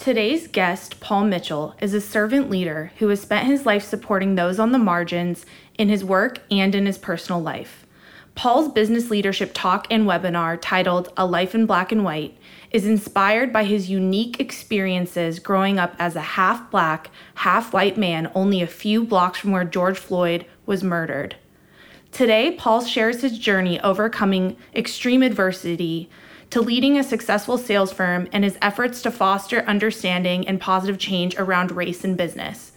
Today's guest, Paul Mitchell, is a servant leader who has spent his life supporting those on the margins in his work and in his personal life. Paul's business leadership talk and webinar titled A Life in Black and White is inspired by his unique experiences growing up as a half black, half white man only a few blocks from where George Floyd was murdered. Today, Paul shares his journey overcoming extreme adversity to leading a successful sales firm and his efforts to foster understanding and positive change around race in business.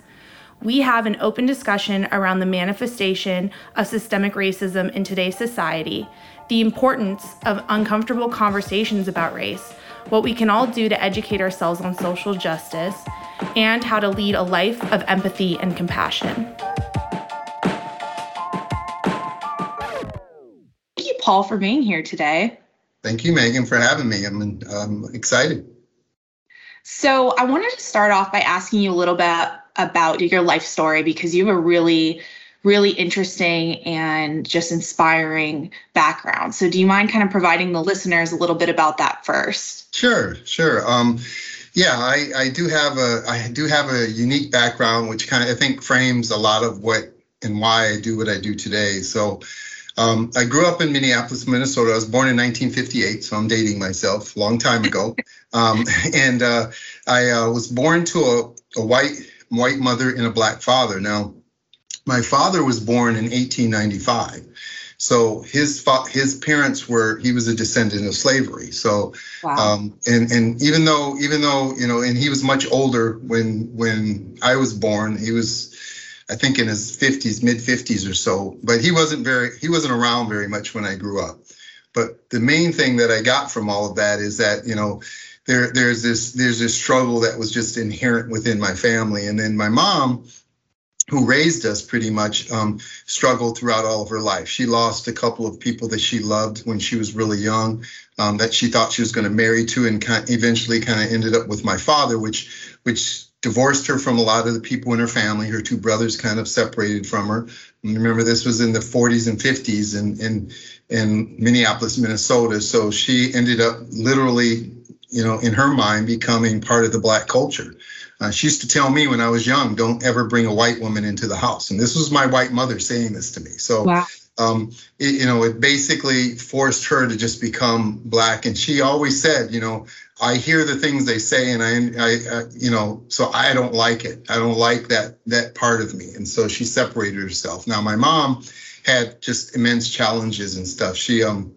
We have an open discussion around the manifestation of systemic racism in today's society, the importance of uncomfortable conversations about race, what we can all do to educate ourselves on social justice, and how to lead a life of empathy and compassion. Thank you, Paul, for being here today. Thank you, Megan, for having me. I'm, I'm excited. So, I wanted to start off by asking you a little bit about your life story because you have a really, really interesting and just inspiring background. So, do you mind kind of providing the listeners a little bit about that first? Sure, sure. Um, yeah, I, I do have a I do have a unique background, which kind of I think frames a lot of what and why I do what I do today. So, um, I grew up in Minneapolis, Minnesota. I was born in 1958, so I'm dating myself, long time ago. Um, and uh, I uh, was born to a, a, white white mother and a black father. Now, my father was born in 1895, so his fa- his parents were he was a descendant of slavery. So, wow. um, and and even though even though you know, and he was much older when when I was born. He was I think in his 50s, mid 50s or so. But he wasn't very he wasn't around very much when I grew up. But the main thing that I got from all of that is that you know there there's this there's this struggle that was just inherent within my family, and then my mom. Who raised us pretty much um, struggled throughout all of her life. She lost a couple of people that she loved when she was really young, um, that she thought she was going to marry to, and kind eventually kind of ended up with my father, which which divorced her from a lot of the people in her family. Her two brothers kind of separated from her. And remember, this was in the 40s and 50s in, in, in Minneapolis, Minnesota. So she ended up literally, you know, in her mind, becoming part of the Black culture. Uh, she used to tell me when I was young, don't ever bring a white woman into the house. And this was my white mother saying this to me. So, wow. um, it, you know, it basically forced her to just become Black. And she always said, you know, I hear the things they say, and I, I, uh, you know, so I don't like it. I don't like that that part of me, and so she separated herself. Now, my mom had just immense challenges and stuff. She um,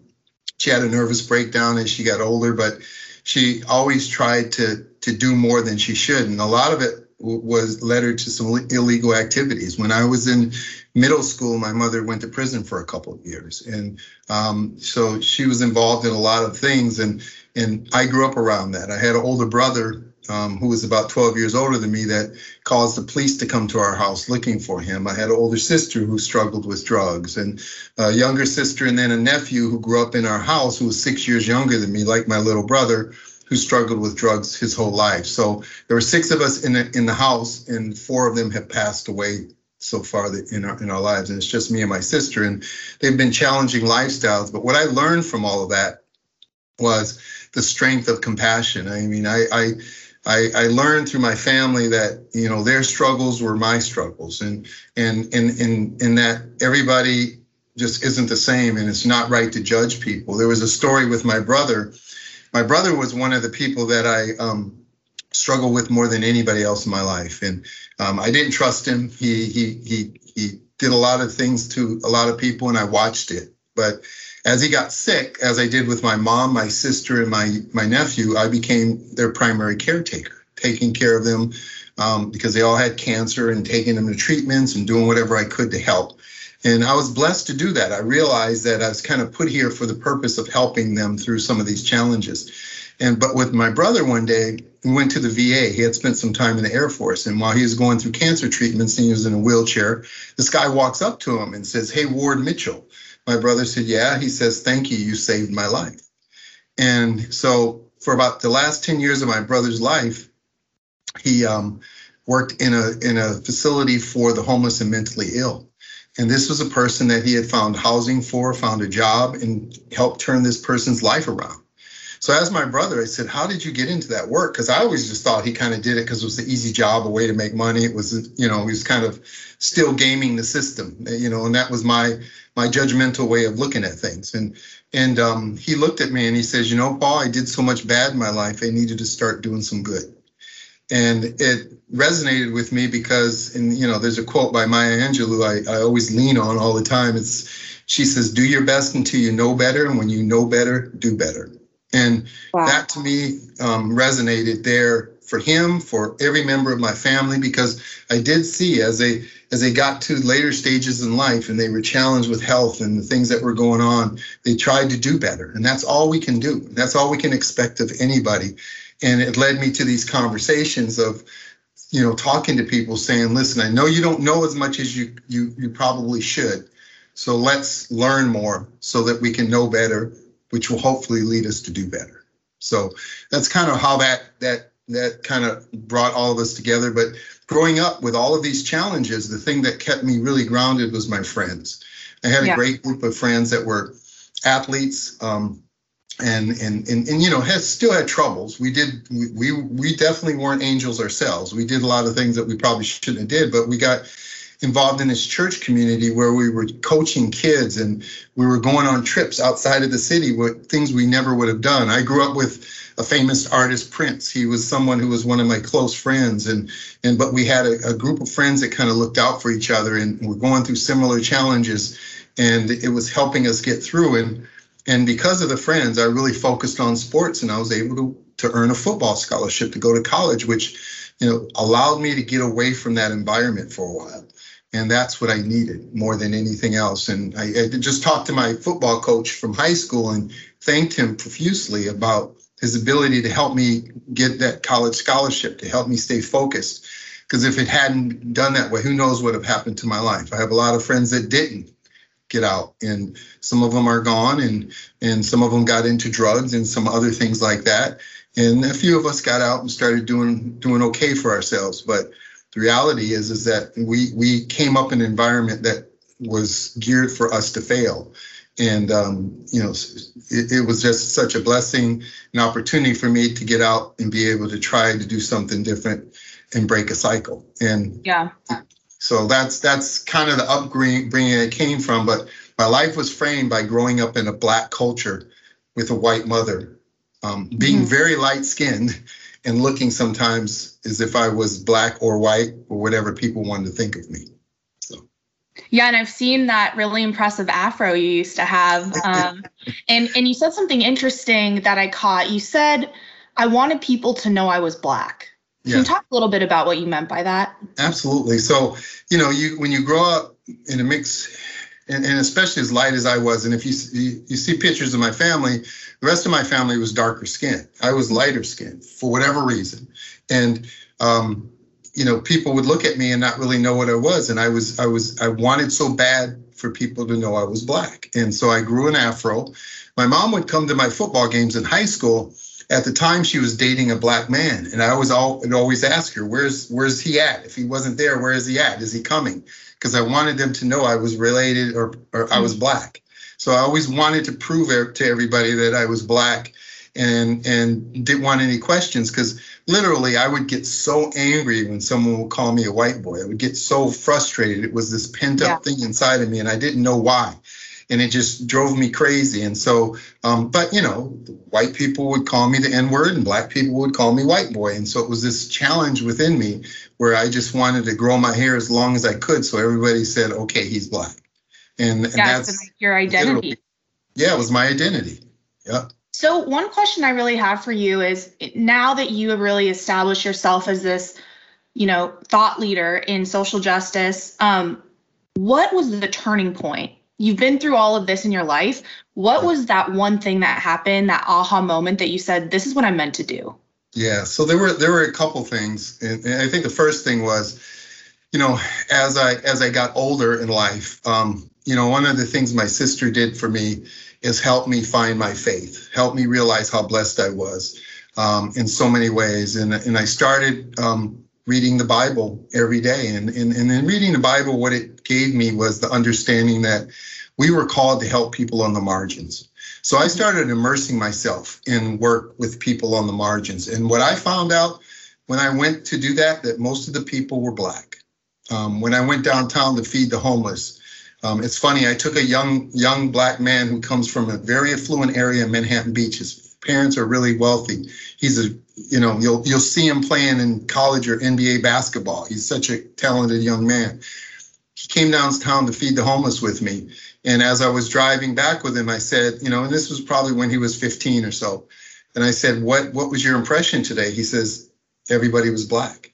she had a nervous breakdown as she got older, but she always tried to to do more than she should, and a lot of it was led her to some illegal activities. When I was in middle school, my mother went to prison for a couple of years, and um, so she was involved in a lot of things. And and I grew up around that. I had an older brother um, who was about 12 years older than me that caused the police to come to our house looking for him. I had an older sister who struggled with drugs, and a younger sister, and then a nephew who grew up in our house who was six years younger than me, like my little brother, who struggled with drugs his whole life. So there were six of us in the, in the house, and four of them have passed away so far in our in our lives, and it's just me and my sister, and they've been challenging lifestyles. But what I learned from all of that was the strength of compassion. I mean, I, I I, I, learned through my family that you know their struggles were my struggles, and and and and, and that everybody just isn't the same, and it's not right to judge people. There was a story with my brother. My brother was one of the people that I um, struggled with more than anybody else in my life, and um, I didn't trust him. He he he he did a lot of things to a lot of people, and I watched it, but as he got sick, as I did with my mom, my sister, and my my nephew, I became their primary caretaker, taking care of them um, because they all had cancer and taking them to treatments and doing whatever I could to help. And I was blessed to do that. I realized that I was kind of put here for the purpose of helping them through some of these challenges. And but with my brother one day, we went to the VA. He had spent some time in the Air Force, and while he was going through cancer treatments and he was in a wheelchair, this guy walks up to him and says, "Hey, Ward Mitchell." My brother said, Yeah. He says, Thank you. You saved my life. And so for about the last 10 years of my brother's life, he um, worked in a in a facility for the homeless and mentally ill. And this was a person that he had found housing for, found a job, and helped turn this person's life around. So as my brother, I said, "How did you get into that work?" Because I always just thought he kind of did it because it was the easy job, a way to make money. It was, you know, he was kind of still gaming the system, you know, and that was my my judgmental way of looking at things. And and um, he looked at me and he says, "You know, Paul, I did so much bad in my life. I needed to start doing some good." And it resonated with me because, and you know, there's a quote by Maya Angelou I, I always lean on all the time. It's she says, "Do your best until you know better, and when you know better, do better." And wow. that to me um, resonated there for him, for every member of my family, because I did see as they as they got to later stages in life and they were challenged with health and the things that were going on, they tried to do better. And that's all we can do. That's all we can expect of anybody. And it led me to these conversations of, you know, talking to people saying, listen, I know you don't know as much as you you you probably should. So let's learn more so that we can know better, which will hopefully lead us to do better. So that's kind of how that that that kind of brought all of us together. But growing up with all of these challenges, the thing that kept me really grounded was my friends. I had a yeah. great group of friends that were athletes. Um, and, and and and you know has still had troubles we did we, we we definitely weren't angels ourselves we did a lot of things that we probably shouldn't have did but we got involved in this church community where we were coaching kids and we were going on trips outside of the city with things we never would have done. I grew up with a famous artist, Prince. He was someone who was one of my close friends, and and but we had a, a group of friends that kind of looked out for each other, and we're going through similar challenges, and it was helping us get through. And and because of the friends, I really focused on sports, and I was able to to earn a football scholarship to go to college, which you know allowed me to get away from that environment for a while and that's what I needed more than anything else. And I, I, just talked to my football coach from high school and thanked him profusely about his ability to help me get that college scholarship, to help me stay focused. Because if it hadn't done that way, who knows what would have happened to my life? I have a lot of friends that didn't get out, and some of them are gone, and and some of them got into drugs and some other things like that. And a few of us got out and started doing doing okay for ourselves, but the reality is is that we we came up in an environment that was geared for us to fail. And um, you know it, it, was just such a blessing an opportunity for me to get out and be able to try to do something different and break a cycle. And yeah. so that's that's kind of the upbringing it came from but my life was framed by growing up in a black culture with a white mother um, being mm-hmm. very light skinned and looking sometimes as if I was black or white or whatever people wanted to think of me. So. Yeah, and I've seen that really impressive afro you used to have. Um, and and you said something interesting that I caught. You said I wanted people to know I was black. Can yeah. you talk a little bit about what you meant by that? Absolutely. So, you know, you when you grow up in a mix and, and especially as light as I was. And if you, you, you see pictures of my family, the rest of my family was darker skin. I was lighter skin for whatever reason, and um, you know, people would look at me and not really know what I was. And I was I was I wanted so bad for people to know I was black, and so I grew an afro. My mom would come to my football games in high school. At the time, she was dating a black man, and I was all, would always ask her, "Where's where's he at? If he wasn't there, where is he at? Is he coming?" Because I wanted them to know I was related or, or I was hmm. black. So I always wanted to prove to everybody that I was black and and didn't want any questions because literally I would get so angry when someone would call me a white boy. I would get so frustrated. It was this pent up yeah. thing inside of me and I didn't know why and it just drove me crazy. And so, um, but you know, white people would call me the N word, and black people would call me white boy. And so it was this challenge within me where I just wanted to grow my hair as long as I could, so everybody said, "Okay, he's black," and, and that's your identity. Yeah, it was my identity. Yeah. So one question I really have for you is now that you have really established yourself as this, you know, thought leader in social justice, um, what was the turning point you've been through all of this in your life. What was that one thing that happened, that aha moment that you said, this is what I'm meant to do? Yeah, so there were there were a couple things. And, and I think the first thing was, you know, as I as I got older in life, um, you know, one of the things my sister did for me is help me find my faith, help me realize how blessed I was um, in so many ways. And and I started um, reading the Bible every day. And, and, and in reading the Bible, what it gave me was the understanding that we were called to help people on the margins. So I started immersing myself in work with people on the margins. And what I found out when I went to do that, that most of the people were black. Um, when I went downtown to feed the homeless, um, it's funny. I took a young young black man who comes from a very affluent area in Manhattan Beach. His parents are really wealthy. He's a you know you'll you'll see him playing in college or NBA basketball. He's such a talented young man. He came downtown to feed the homeless with me, and as I was driving back with him, I said, you know, and this was probably when he was 15 or so, and I said, what what was your impression today? He says, everybody was black.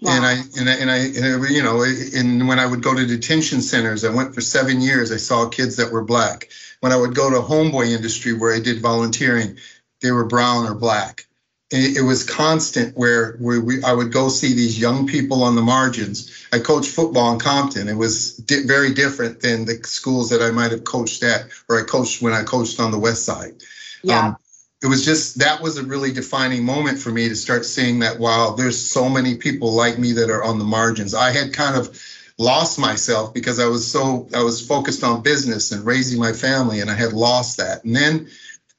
Wow. And I and I, and I and, you know and when I would go to detention centers, I went for seven years. I saw kids that were black. When I would go to homeboy industry where I did volunteering, they were brown or black. It, it was constant where, where we I would go see these young people on the margins. I coached football in Compton. It was di- very different than the schools that I might have coached at or I coached when I coached on the west side. Yeah. Um, it was just that was a really defining moment for me to start seeing that wow there's so many people like me that are on the margins i had kind of lost myself because i was so i was focused on business and raising my family and i had lost that and then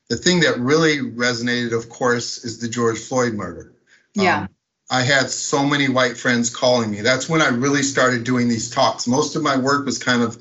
the thing that really resonated of course is the george floyd murder yeah um, i had so many white friends calling me that's when i really started doing these talks most of my work was kind of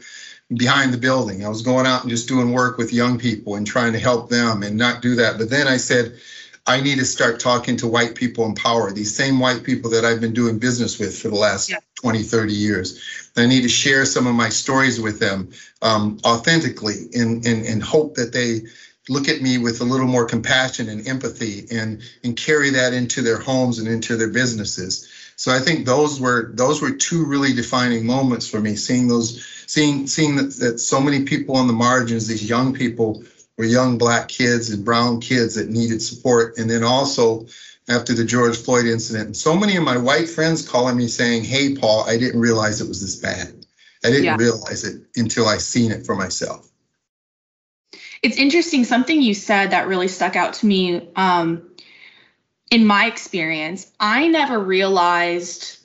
behind the building. I was going out and just doing work with young people and trying to help them and not do that. But then I said, I need to start talking to white people in power, these same white people that I've been doing business with for the last yeah. 20, 30 years. I need to share some of my stories with them um, authentically and, and, and hope that they look at me with a little more compassion and empathy and, and carry that into their homes and into their businesses. So I think those were those were two really defining moments for me, seeing those seeing seeing that, that so many people on the margins, these young people were young black kids and brown kids that needed support. And then also after the George Floyd incident, so many of my white friends calling me saying, Hey, Paul, I didn't realize it was this bad. I didn't yeah. realize it until I seen it for myself. It's interesting. Something you said that really stuck out to me. Um, in my experience, I never realized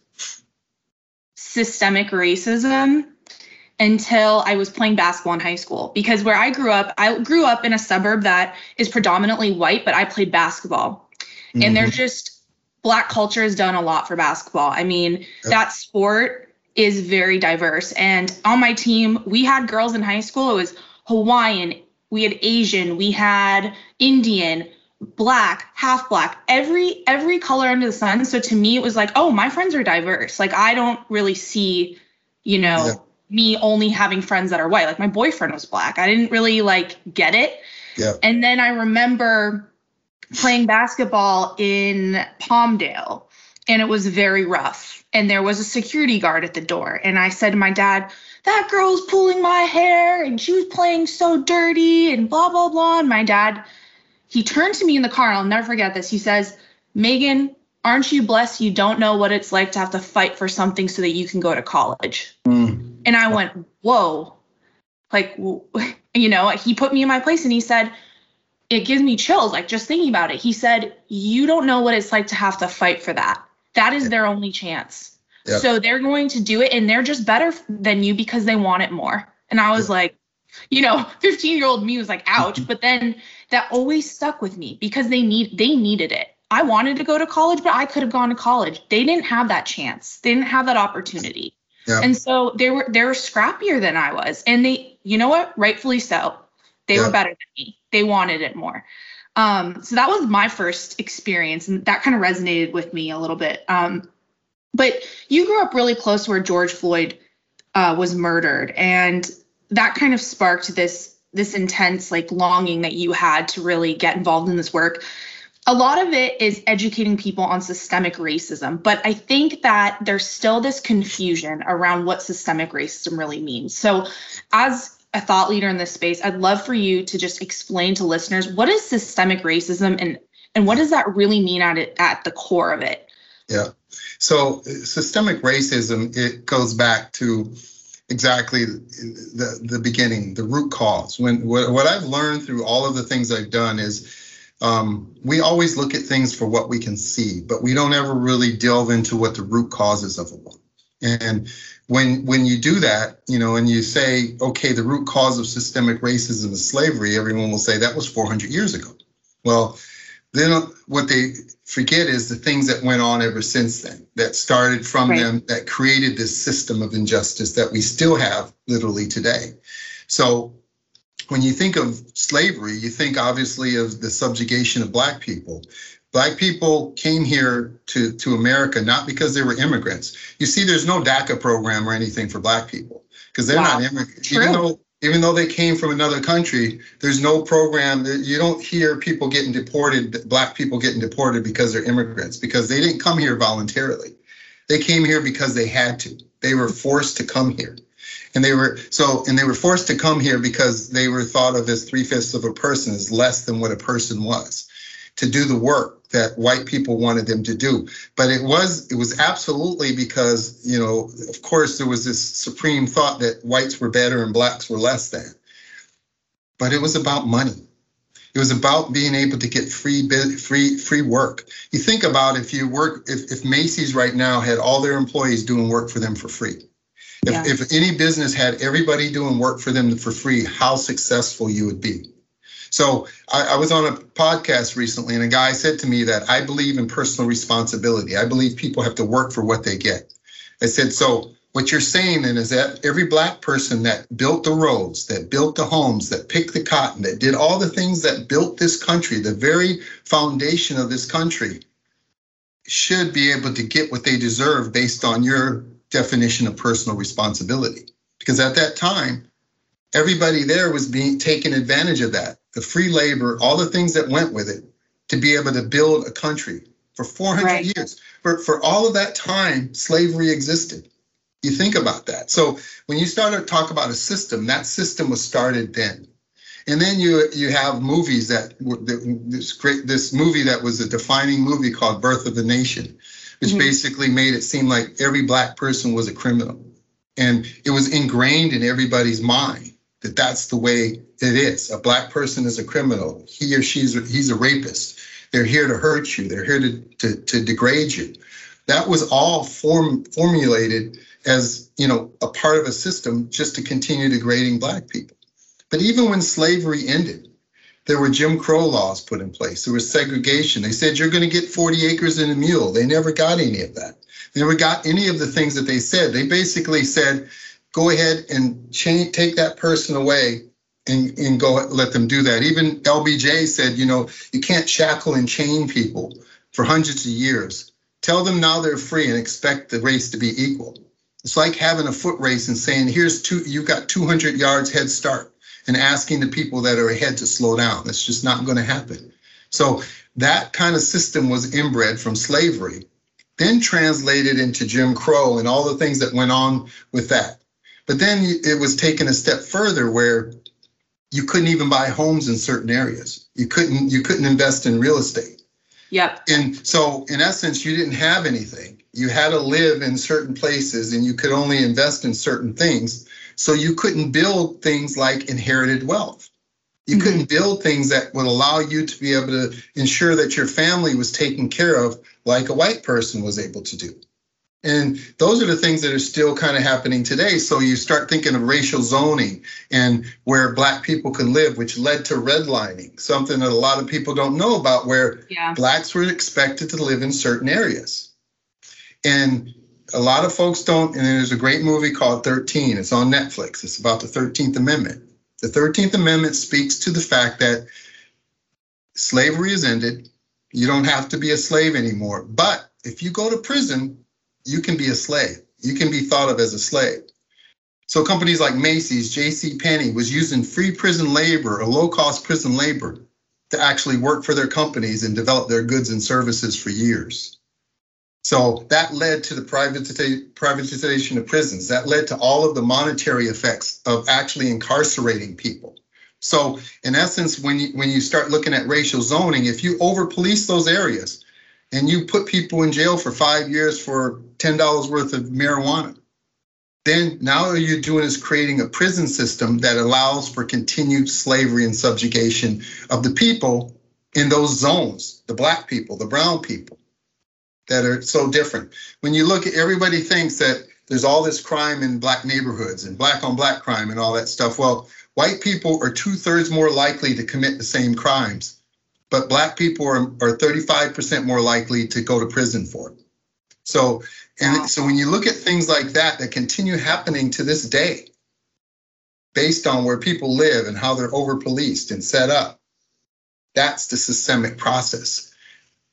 systemic racism until I was playing basketball in high school. Because where I grew up, I grew up in a suburb that is predominantly white, but I played basketball. Mm-hmm. And there's just black culture has done a lot for basketball. I mean, yep. that sport is very diverse. And on my team, we had girls in high school. It was Hawaiian, we had Asian, we had Indian, black, half black, every every color under the sun. So to me it was like, oh, my friends are diverse. Like I don't really see, you know, yeah me only having friends that are white. Like my boyfriend was black. I didn't really like get it. Yeah. And then I remember playing basketball in Palmdale and it was very rough. And there was a security guard at the door. And I said to my dad, that girl's pulling my hair and she was playing so dirty and blah, blah, blah. And my dad, he turned to me in the car and I'll never forget this. He says, Megan, aren't you blessed you don't know what it's like to have to fight for something so that you can go to college? Mm. And I went, whoa. Like, you know, he put me in my place and he said, it gives me chills, like just thinking about it. He said, you don't know what it's like to have to fight for that. That is their only chance. Yep. So they're going to do it and they're just better than you because they want it more. And I was like, you know, 15 year old me was like, ouch. but then that always stuck with me because they need they needed it. I wanted to go to college, but I could have gone to college. They didn't have that chance. They didn't have that opportunity. Yeah. And so they were they were scrappier than I was. And they, you know what? Rightfully so. They yeah. were better than me. They wanted it more. Um, so that was my first experience, and that kind of resonated with me a little bit. Um, but you grew up really close where George Floyd uh, was murdered, and that kind of sparked this this intense like longing that you had to really get involved in this work a lot of it is educating people on systemic racism, but I think that there's still this confusion around what systemic racism really means. So, as a thought leader in this space, I'd love for you to just explain to listeners what is systemic racism and and what does that really mean at it at the core of it? Yeah. So systemic racism it goes back to exactly the the beginning, the root cause. When what, what I've learned through all of the things I've done is um, we always look at things for what we can see, but we don't ever really delve into what the root causes of it. And when when you do that, you know, and you say, okay, the root cause of systemic racism is slavery, everyone will say that was 400 years ago. Well, then what they forget is the things that went on ever since then that started from right. them that created this system of injustice that we still have literally today. So when you think of slavery, you think obviously of the subjugation of black people. Black people came here to, to America not because they were immigrants. You see, there's no DACA program or anything for black people because they're wow. not immigrants. Even though even though they came from another country, there's no program. You don't hear people getting deported, black people getting deported because they're immigrants, because they didn't come here voluntarily. They came here because they had to. They were forced to come here. And they were so, and they were forced to come here because they were thought of as three fifths of a person, as less than what a person was, to do the work that white people wanted them to do. But it was it was absolutely because, you know, of course there was this supreme thought that whites were better and blacks were less than. But it was about money. It was about being able to get free free free work. You think about if you work if, if Macy's right now had all their employees doing work for them for free. If, yeah. if any business had everybody doing work for them for free, how successful you would be. So I, I was on a podcast recently, and a guy said to me that I believe in personal responsibility. I believe people have to work for what they get. I said, so what you're saying then is that every black person that built the roads, that built the homes, that picked the cotton, that did all the things that built this country, the very foundation of this country, should be able to get what they deserve based on your definition of personal responsibility. Because at that time, everybody there was being taken advantage of that the free labor all the things that went with it to be able to build a country for 400 right. years. For, for all of that time slavery existed. You think about that. So when you start to talk about a system that system was started then. And then you you have movies that this great this movie that was a defining movie called birth of the nation which mm-hmm. basically made it seem like every black person was a criminal. And it was ingrained in everybody's mind that that's the way it is. A black person is a criminal. He or she's he's a rapist. They're here to hurt you. They're here to to, to degrade you. That was all form formulated as you know a part of a system just to continue degrading black people. But even when slavery ended, there were Jim Crow laws put in place. There was segregation. They said you're going to get 40 acres and a mule. They never got any of that. They never got any of the things that they said. They basically said go ahead and change, take that person away and, and go let them do that. Even LBJ said, you know, you can't shackle and chain people for hundreds of years. Tell them now they're free and expect the race to be equal. It's like having a foot race and saying, here's two, you've got 200 yards head start and asking the people that are ahead to slow down. That's just not going to happen. So that kind of system was inbred from slavery, then translated into Jim Crow and all the things that went on with that. But then it was taken a step further where you couldn't even buy homes in certain areas. You couldn't you couldn't invest in real estate. Yep. And so in essence, you didn't have anything. You had to live in certain places and you could only invest in certain things. So you couldn't build things like inherited wealth. You mm-hmm. couldn't build things that would allow you to be able to ensure that your family was taken care of like a white person was able to do. And those are the things that are still kind of happening today. So you start thinking of racial zoning and where Black people can live, which led to redlining, something that a lot of people don't know about, where yeah. Blacks were expected to live in certain areas. And a lot of folks don't. And there's a great movie called 13. It's on Netflix. It's about the 13th Amendment. The 13th Amendment speaks to the fact that slavery is ended. You don't have to be a slave anymore. But if you go to prison, you can be a slave. You can be thought of as a slave. So companies like Macy's, J.C. Penney was using free prison labor or low-cost prison labor to actually work for their companies and develop their goods and services for years. So that led to the privatization of prisons. That led to all of the monetary effects of actually incarcerating people. So in essence, when you when you start looking at racial zoning, if you over police those areas, and you put people in jail for five years for $10 worth of marijuana. Then now all you're doing is creating a prison system that allows for continued slavery and subjugation of the people in those zones, the black people, the brown people that are so different. When you look at everybody thinks that there's all this crime in black neighborhoods and black on black crime and all that stuff. Well, white people are two thirds more likely to commit the same crimes, but black people are, are 35% more likely to go to prison for it. So, and wow. so when you look at things like that that continue happening to this day, based on where people live and how they're over policed and set up, that's the systemic process.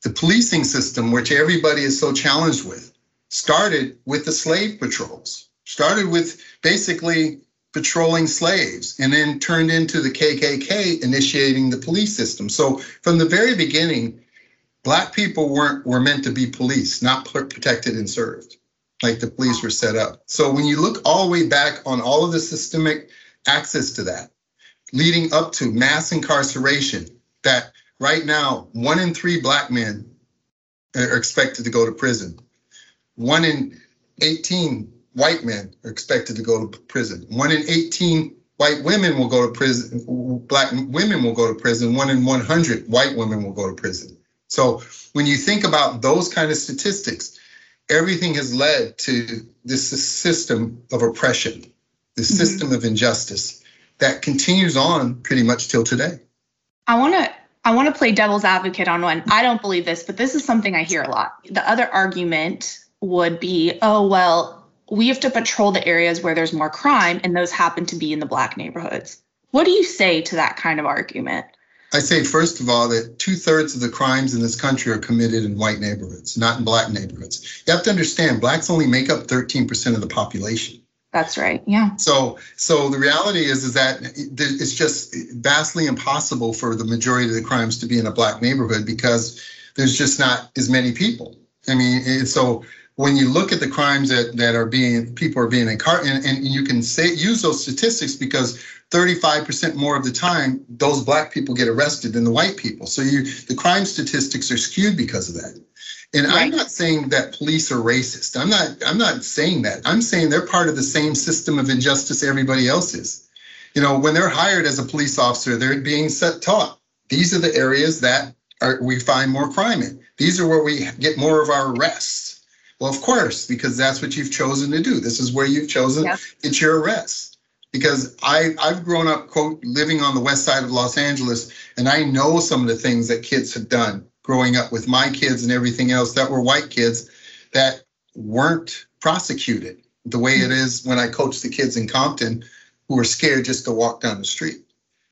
The policing system, which everybody is so challenged with, started with the slave patrols, started with basically patrolling slaves, and then turned into the KKK initiating the police system. So from the very beginning, black people weren't were meant to be police, not protected and served, like the police were set up. So when you look all the way back on all of the systemic access to that, leading up to mass incarceration, that right now one in three black men are expected to go to prison. One in 18 white men are expected to go to prison. One in 18 white women will go to prison. Black women will go to prison. One in 100 white women will go to prison. So when you think about those kind of statistics, everything has led to this system of oppression, this mm-hmm. system of injustice that continues on pretty much till today. I want to I want to play devil's advocate on one. I don't believe this, but this is something I hear a lot. The other argument would be, oh well, we have to patrol the areas where there's more crime and those happen to be in the black neighborhoods. What do you say to that kind of argument? I say, first of all, that two thirds of the crimes in this country are committed in white neighborhoods, not in black neighborhoods. You have to understand, blacks only make up 13% of the population. That's right. Yeah. So, so the reality is, is that it's just vastly impossible for the majority of the crimes to be in a black neighborhood because there's just not as many people. I mean, so when you look at the crimes that, that are being people are being incarcerated, and, and you can say use those statistics because 35% more of the time those black people get arrested than the white people. So you the crime statistics are skewed because of that. And right. I'm not saying that police are racist. I'm not I'm not saying that. I'm saying they're part of the same system of injustice everybody else is. You know, when they're hired as a police officer, they're being set taught. These are the areas that are, we find more crime in. These are where we get more of our arrests. Well, of course, because that's what you've chosen to do. This is where you've chosen yep. it's your arrests because I, I've grown up, quote, living on the west side of Los Angeles, and I know some of the things that kids have done growing up with my kids and everything else that were white kids that weren't prosecuted the way it is when I coach the kids in Compton who are scared just to walk down the street.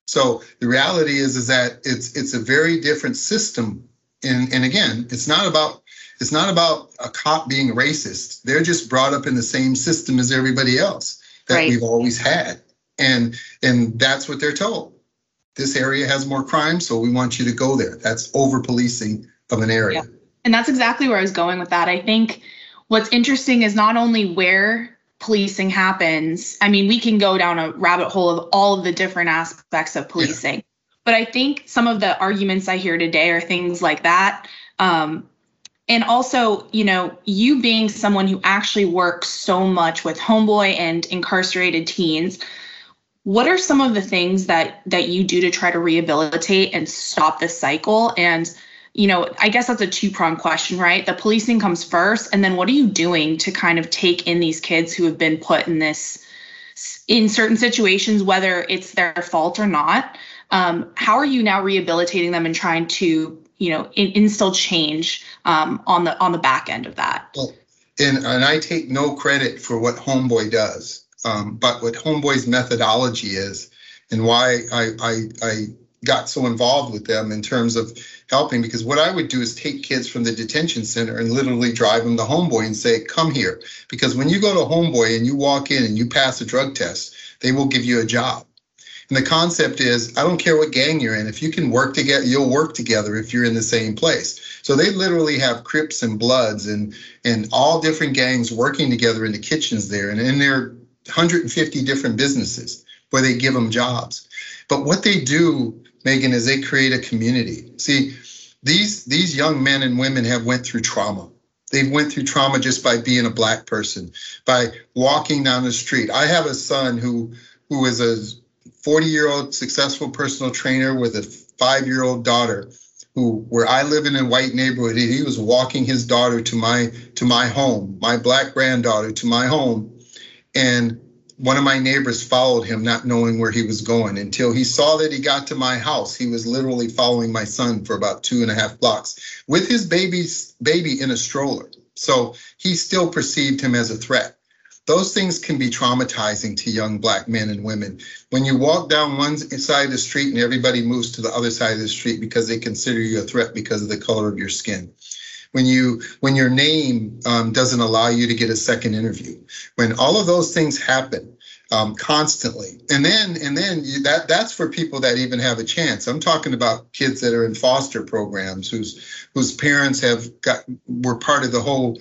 So the reality is, is that it's it's a very different system. And, and again, it's not about it's not about a cop being racist. They're just brought up in the same system as everybody else that right. we've always had. And and that's what they're told. This area has more crime, so we want you to go there. That's over policing of an area. Yeah. And that's exactly where I was going with that. I think what's interesting is not only where policing happens. I mean, we can go down a rabbit hole of all of the different aspects of policing. Yeah. But I think some of the arguments I hear today are things like that. Um, and also you know you being someone who actually works so much with homeboy and incarcerated teens what are some of the things that that you do to try to rehabilitate and stop this cycle? And you know i guess that's a two pronged question right? The policing comes first and then what are you doing to kind of take in these kids who have been put in this in certain situations whether it's their fault or not? Um, how are you now rehabilitating them and trying to you know in, instill change um, on the on the back end of that. Well, and and i take no credit for what homeboy does um, but what homeboy's methodology is and why I, I i got so involved with them in terms of helping because what i would do is take kids from the detention center and literally drive them to homeboy and say come here. Because when you go to homeboy and you walk in and you pass a drug test they will give you a job and the concept is, I don't care what gang you're in. If you can work together, you'll work together if you're in the same place. So they literally have Crips and Bloods and and all different gangs working together in the kitchens there, and in their 150 different businesses where they give them jobs. But what they do, Megan, is they create a community. See, these these young men and women have went through trauma. They've went through trauma just by being a black person, by walking down the street. I have a son who who is a 40 year old successful personal trainer with a five year old daughter who where I live in a white neighborhood, he was walking his daughter to my to my home, my black granddaughter to my home, and one of my neighbors followed him, not knowing where he was going until he saw that he got to my house. He was literally following my son for about two and a half blocks with his baby's baby in a stroller. So he still perceived him as a threat. Those things can be traumatizing to young black men and women. When you walk down one side of the street and everybody moves to the other side of the street because they consider you a threat because of the color of your skin. When you when your name um, doesn't allow you to get a second interview. When all of those things happen um, constantly. And then and then you, that that's for people that even have a chance. I'm talking about kids that are in foster programs whose whose parents have got were part of the whole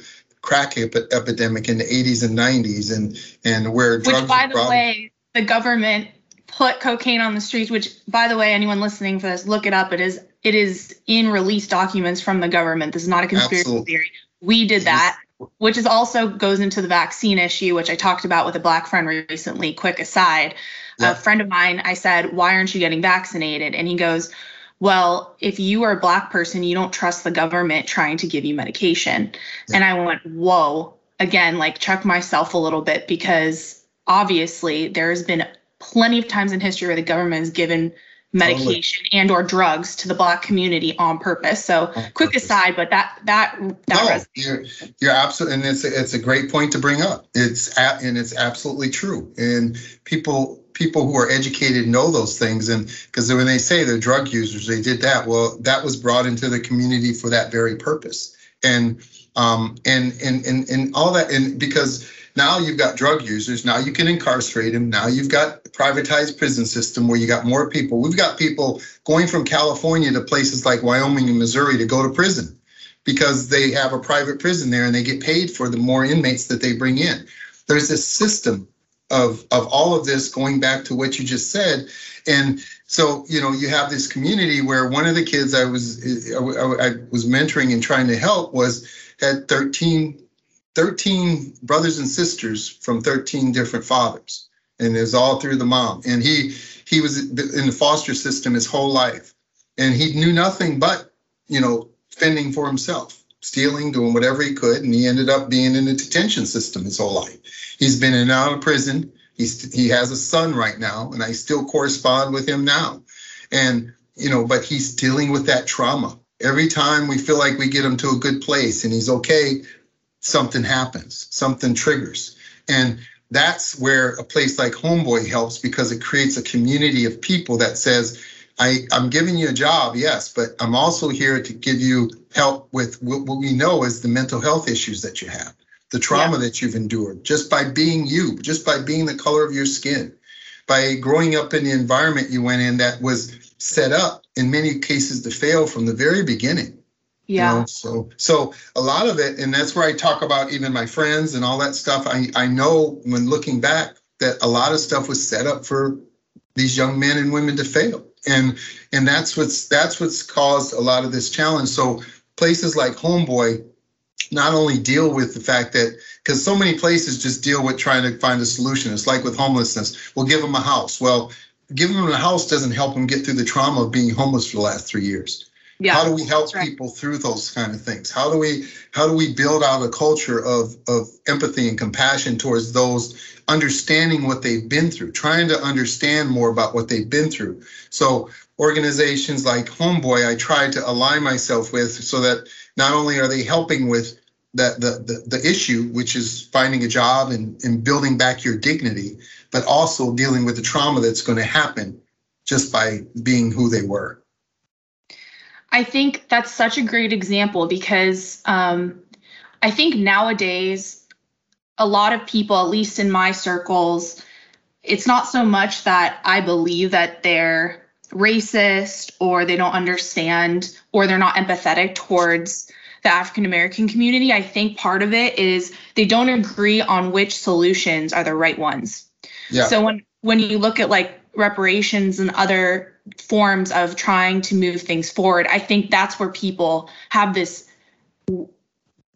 crack ep- epidemic in the 80s and 90s and and where drugs which by the way the government put cocaine on the streets which by the way anyone listening for this look it up it is it is in release documents from the government. This is not a conspiracy Absolutely. theory. We did that, which is also goes into the vaccine issue, which I talked about with a black friend recently. Quick aside, yeah. a friend of mine, I said, "Why aren't you getting vaccinated?" And he goes, well, if you are a black person, you don't trust the government trying to give you medication. Yeah. And I went, whoa, again, like check myself a little bit because obviously there's been plenty of times in history where the government has given medication totally. and or drugs to the black community on purpose. So on quick purpose. aside, but that that that no, you're you're absolutely and it's a, it's a great point to bring up. It's at, and it's absolutely true. And people people who are educated know those things and because when they say they're drug users, they did that. Well, that was brought into the community for that very purpose. And um and and and and all that and because now you've got drug users. Now you can incarcerate them. Now you've got privatized prison system where you got more people. We've got people going from California to places like Wyoming and Missouri to go to prison because they have a private prison there and they get paid for the more inmates that they bring in. There's this system of of all of this going back to what you just said. And so you know you have this community where one of the kids i was i, I was mentoring and trying to help was had 13 13 brothers and sisters from 13 different fathers. And it was all through the mom. And he he was in the foster system his whole life. And he knew nothing but you know fending for himself stealing doing whatever he could and he ended up being in the detention system his whole life. He's been in and out of prison. He's he has a son right now and i still correspond with him now. And you know but he's dealing with that trauma. Every time we feel like we get him to a good place and he's okay something happens, something triggers. And that's where a place like Homeboy helps because it creates a community of people that says, I, I'm giving you a job, yes, but I'm also here to give you help with what, what we know is the mental health issues that you have, the trauma yeah. that you've endured, just by being you, just by being the color of your skin, by growing up in the environment you went in that was set up in many cases to fail from the very beginning. Yeah. You know, so so a lot of it, and that's where I talk about even my friends and all that stuff. I I know when looking back that a lot of stuff was set up for these young men and women to fail, and and that's what's that's what's caused a lot of this challenge. So places like Homeboy not only deal with the fact that because so many places just deal with trying to find a solution. It's like with homelessness. We'll give them a house. Well, giving them a house doesn't help them get through the trauma of being homeless for the last three years. Yeah, how do we help right. people through those kind of things? How do we how do we build out a culture of of empathy and compassion towards those understanding what they've been through, trying to understand more about what they've been through. So organizations like Homeboy, I try to align myself with so that not only are they helping with that the, the, the issue, which is finding a job and, and building back your dignity, but also dealing with the trauma that's going to happen just by being who they were. I think that's such a great example because um, I think nowadays, a lot of people, at least in my circles, it's not so much that I believe that they're racist or they don't understand or they're not empathetic towards the African American community. I think part of it is they don't agree on which solutions are the right ones. Yeah. So when when you look at like reparations and other forms of trying to move things forward. I think that's where people have this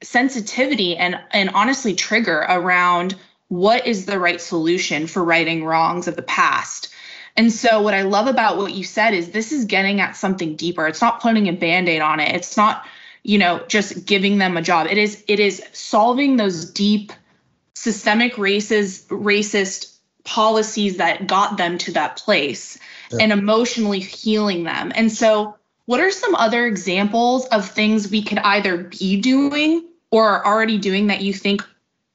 sensitivity and and honestly trigger around what is the right solution for righting wrongs of the past. And so, what I love about what you said is this is getting at something deeper. It's not putting a band aid on it. It's not, you know, just giving them a job. It is, it is solving those deep systemic racist, racist policies that got them to that place yeah. and emotionally healing them. And so, what are some other examples of things we could either be doing or are already doing that you think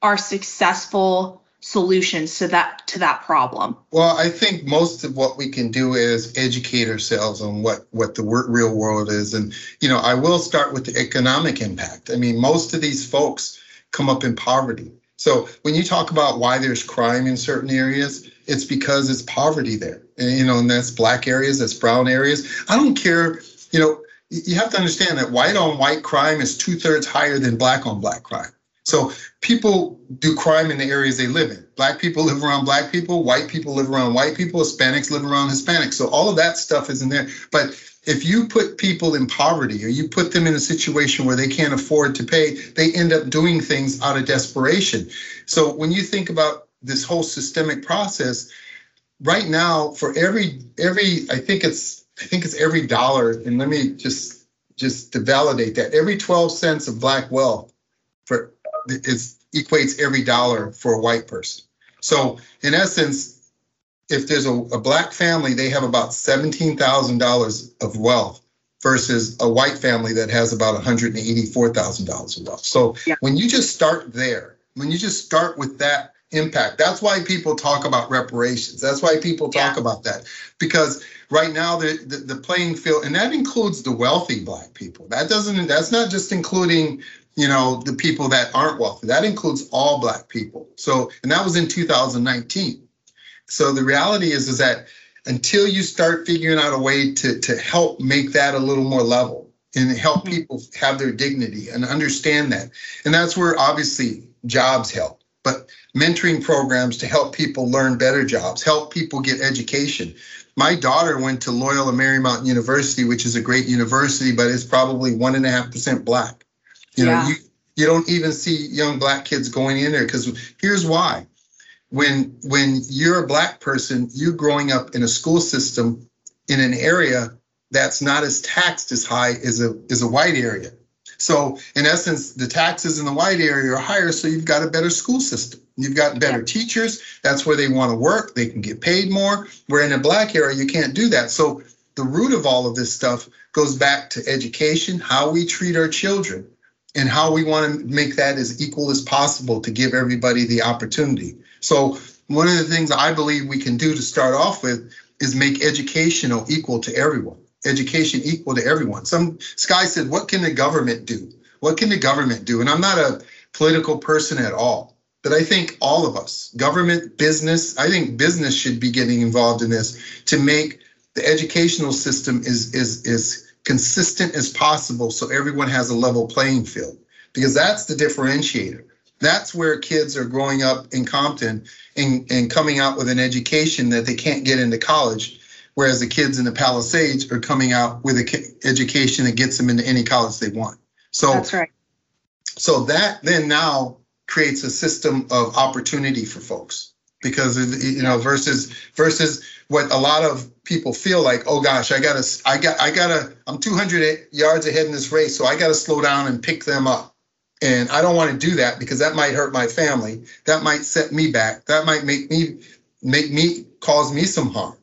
are successful solutions to that to that problem? Well, I think most of what we can do is educate ourselves on what what the real world is, and you know, I will start with the economic impact. I mean, most of these folks come up in poverty. So when you talk about why there's crime in certain areas, it's because it's poverty there. And, you know, and that's black areas, that's brown areas. I don't care, you know, you have to understand that white on white crime is two thirds higher than black on black crime. So people do crime in the areas they live in. Black people live around black people, white people live around white people, Hispanics live around Hispanics. So all of that stuff is in there. But if you put people in poverty or you put them in a situation where they can't afford to pay, they end up doing things out of desperation. So when you think about this whole systemic process, right now for every every I think it's I think it's every dollar, and let me just just to validate that every 12 cents of black wealth for is equates every dollar for a white person. So in essence, if there's a, a black family, they have about $17,000 of wealth versus a white family that has about $184,000 of wealth. So yeah. when you just start there, when you just start with that impact, that's why people talk about reparations. That's why people talk yeah. about that because right now the, the, the playing field, and that includes the wealthy black people. That doesn't. That's not just including you know, the people that aren't wealthy. That includes all black people. So, and that was in 2019. So the reality is, is that until you start figuring out a way to, to help make that a little more level and help mm-hmm. people have their dignity and understand that. And that's where obviously jobs help, but mentoring programs to help people learn better jobs, help people get education. My daughter went to Loyola Marymount University, which is a great university, but it's probably one and a half percent black. You know, you, you don't even see young black kids going in there because here's why. When when you're a black person, you're growing up in a school system in an area that's not as taxed as high as a as a white area. So in essence, the taxes in the white area are higher, so you've got a better school system. You've got better yeah. teachers. That's where they want to work. They can get paid more. Where in a black area, you can't do that. So the root of all of this stuff goes back to education, how we treat our children and how we want to make that as equal as possible to give everybody the opportunity. So one of the things I believe we can do to start off with is make educational equal to everyone. Education equal to everyone. Some Sky said, what can the government do? What can the government do? And I'm not a political person at all, but I think all of us, government, business, I think business should be getting involved in this to make the educational system is is is consistent as possible so everyone has a level playing field because that's the differentiator. That's where kids are growing up in Compton and, and coming out with an education that they can't get into college, whereas the kids in the Palisades are coming out with an education that gets them into any college they want. So that's right. So that then now creates a system of opportunity for folks because you know versus versus what a lot of people feel like oh gosh i gotta i got i gotta i'm 200 yards ahead in this race so i gotta slow down and pick them up and i don't want to do that because that might hurt my family that might set me back that might make me make me cause me some harm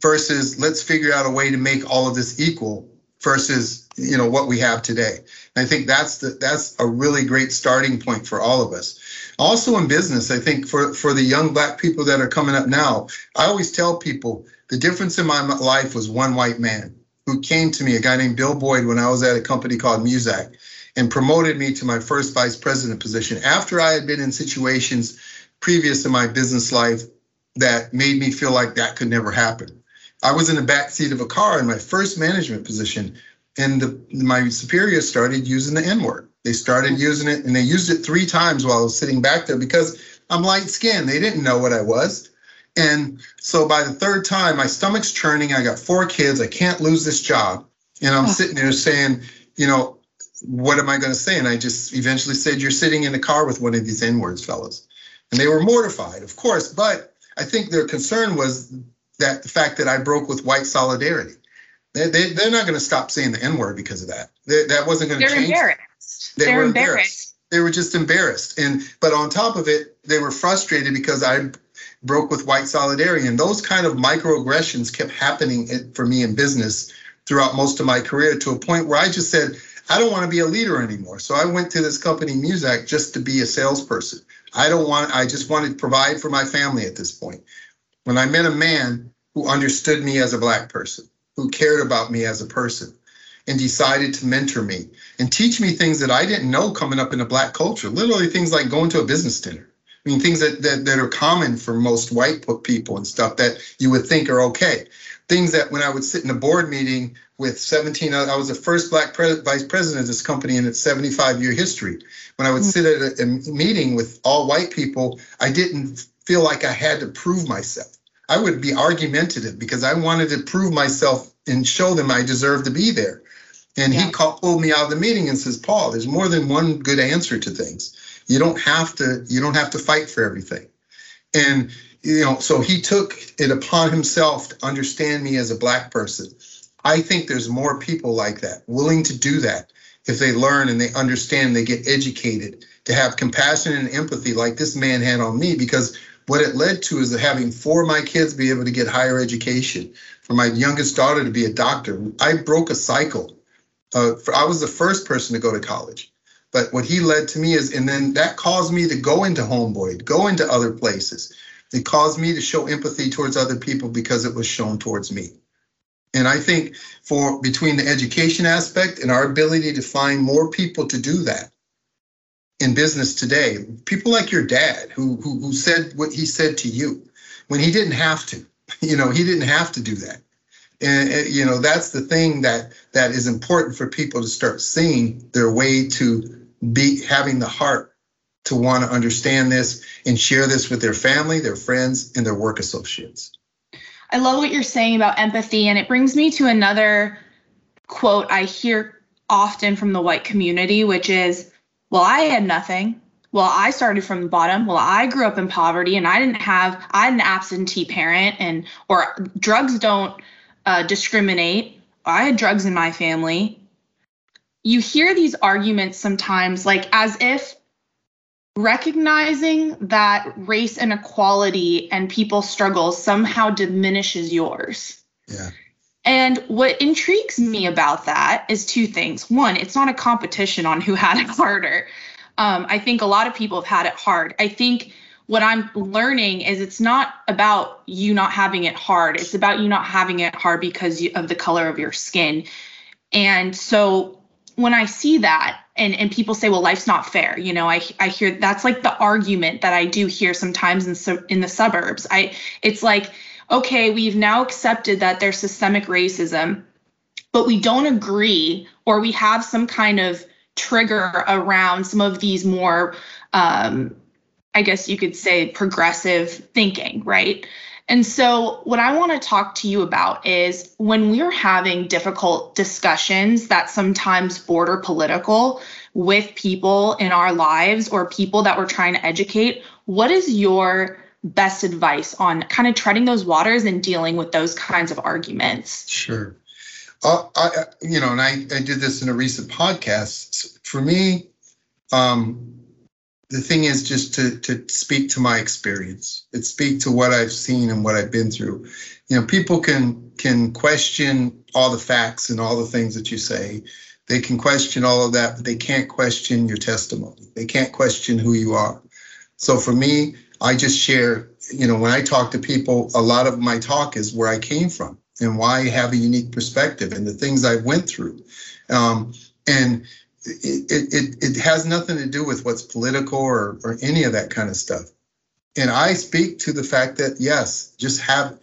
versus let's figure out a way to make all of this equal versus you know what we have today. And i think that's the that's a really great starting point for all of us. Also in business i think for for the young black people that are coming up now i always tell people the difference in my life was one white man who came to me a guy named bill boyd when i was at a company called muzak and promoted me to my first vice president position after i had been in situations previous to my business life that made me feel like that could never happen i was in the back seat of a car in my first management position and the, my superiors started using the n word they started mm-hmm. using it and they used it three times while I was sitting back there because I'm light skinned. They didn't know what I was. And so by the third time, my stomach's churning. I got four kids. I can't lose this job. And I'm sitting there saying, you know, what am I going to say? And I just eventually said, You're sitting in the car with one of these N words, fellas. And they were mortified, of course. But I think their concern was that the fact that I broke with white solidarity. They, they, they're not going to stop saying the N word because of that. They, that wasn't going to change. Embarrassed. They they're were embarrassed. embarrassed. They were just embarrassed. And but on top of it, they were frustrated because I broke with white solidarity. And those kind of microaggressions kept happening for me in business throughout most of my career to a point where I just said, I don't want to be a leader anymore. So I went to this company, Muzak, just to be a salesperson. I don't want, I just wanted to provide for my family at this point. When I met a man who understood me as a Black person, who cared about me as a person, and decided to mentor me and teach me things that I didn't know coming up in a Black culture, literally things like going to a business dinner. I mean, things that, that, that are common for most white people and stuff that you would think are okay. Things that when I would sit in a board meeting with 17, I was the first black pre- vice president of this company in its 75 year history. When I would mm. sit at a, a meeting with all white people, I didn't feel like I had to prove myself. I would be argumentative because I wanted to prove myself and show them I deserve to be there. And yeah. he called, pulled me out of the meeting and says, Paul, there's more than one good answer to things. You don't have to, you don't have to fight for everything. And you know, so he took it upon himself to understand me as a black person. I think there's more people like that, willing to do that if they learn and they understand, they get educated, to have compassion and empathy like this man had on me, because what it led to is having four of my kids be able to get higher education, for my youngest daughter to be a doctor. I broke a cycle. Uh, for, I was the first person to go to college. But what he led to me is, and then that caused me to go into Homeboy, go into other places. It caused me to show empathy towards other people because it was shown towards me. And I think for between the education aspect and our ability to find more people to do that in business today, people like your dad who, who, who said what he said to you when he didn't have to, you know, he didn't have to do that. And, you know, that's the thing that that is important for people to start seeing their way to be having the heart to want to understand this and share this with their family, their friends, and their work associates. I love what you're saying about empathy, and it brings me to another quote I hear often from the white community, which is, Well, I had nothing. Well, I started from the bottom. Well, I grew up in poverty and I didn't have, I had an absentee parent, and, or drugs don't uh, discriminate. I had drugs in my family you hear these arguments sometimes like as if recognizing that race inequality and people's struggles somehow diminishes yours. Yeah. And what intrigues me about that is two things. One, it's not a competition on who had it harder. Um, I think a lot of people have had it hard. I think what I'm learning is it's not about you not having it hard. It's about you not having it hard because of the color of your skin. And so when I see that and, and people say, well, life's not fair, you know, I, I hear that's like the argument that I do hear sometimes in, so, in the suburbs. I, it's like, okay, we've now accepted that there's systemic racism, but we don't agree or we have some kind of trigger around some of these more, um, I guess you could say, progressive thinking, right? And so, what I want to talk to you about is when we're having difficult discussions that sometimes border political with people in our lives or people that we're trying to educate, what is your best advice on kind of treading those waters and dealing with those kinds of arguments? Sure. Uh, I, you know, and I, I did this in a recent podcast. For me, um, the thing is just to to speak to my experience it speak to what i've seen and what i've been through you know people can can question all the facts and all the things that you say they can question all of that but they can't question your testimony they can't question who you are so for me i just share you know when i talk to people a lot of my talk is where i came from and why i have a unique perspective and the things i went through um, and it, it, it has nothing to do with what's political or, or any of that kind of stuff. And I speak to the fact that, yes, just have,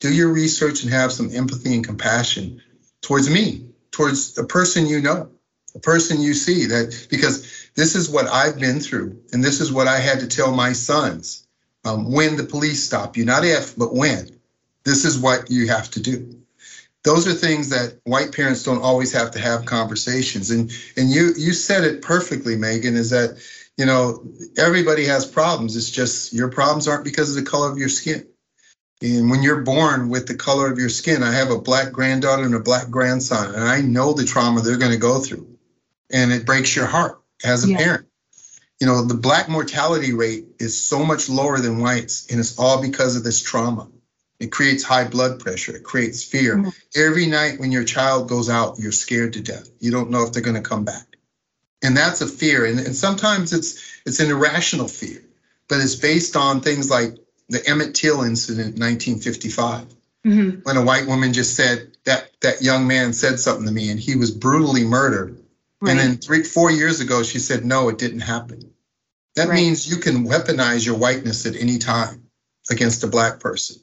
do your research and have some empathy and compassion towards me, towards the person you know, the person you see that, because this is what I've been through. And this is what I had to tell my sons um, when the police stop you, not if, but when. This is what you have to do those are things that white parents don't always have to have conversations and and you you said it perfectly megan is that you know everybody has problems it's just your problems aren't because of the color of your skin And when you're born with the color of your skin, I have a black granddaughter and a black grandson, and I know the trauma they're going to go through. And it breaks your heart as a yeah. parent. You know, the black mortality rate is so much lower than whites, and it's all because of this trauma. It creates high blood pressure, it creates fear. Mm-hmm. Every night when your child goes out, you're scared to death. You don't know if they're going to come back. And that's a fear. And, and sometimes it's it's an irrational fear, but it's based on things like the Emmett Till incident in 1955, mm-hmm. when a white woman just said that that young man said something to me and he was brutally murdered. Right. And then three, four years ago, she said, no, it didn't happen. That right. means you can weaponize your whiteness at any time against a black person.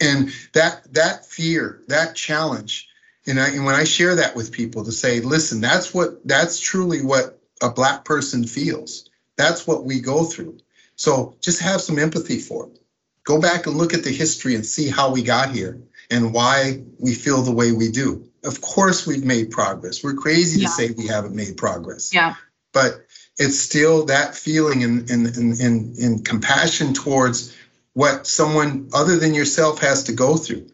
And that that fear, that challenge, and, I, and when I share that with people to say, listen, that's what that's truly what a black person feels. That's what we go through. So just have some empathy for it. Go back and look at the history and see how we got here and why we feel the way we do. Of course, we've made progress. We're crazy yeah. to say we haven't made progress. Yeah. But it's still that feeling and, and, and, and, and compassion towards what someone other than yourself has to go through.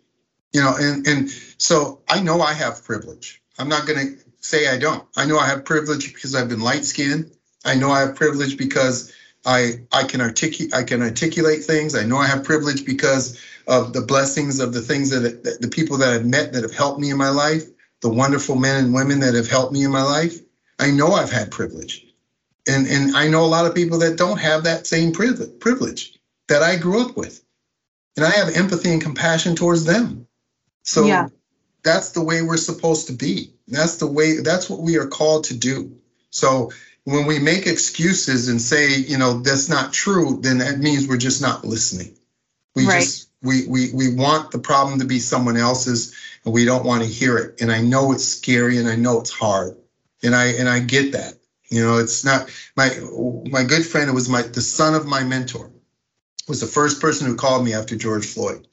You know, and, and so I know I have privilege. I'm not going to say I don't. I know I have privilege because I've been light skinned. I know I have privilege because I I can articulate I can articulate things. I know I have privilege because of the blessings of the things that, that the people that I've met that have helped me in my life, the wonderful men and women that have helped me in my life. I know I've had privilege. And and I know a lot of people that don't have that same privilege that I grew up with. And I have empathy and compassion towards them. So yeah. that's the way we're supposed to be. That's the way that's what we are called to do. So when we make excuses and say, you know, that's not true, then that means we're just not listening. We right. just we we we want the problem to be someone else's and we don't want to hear it. And I know it's scary and I know it's hard. And I and I get that. You know, it's not my my good friend, it was my the son of my mentor, was the first person who called me after George Floyd.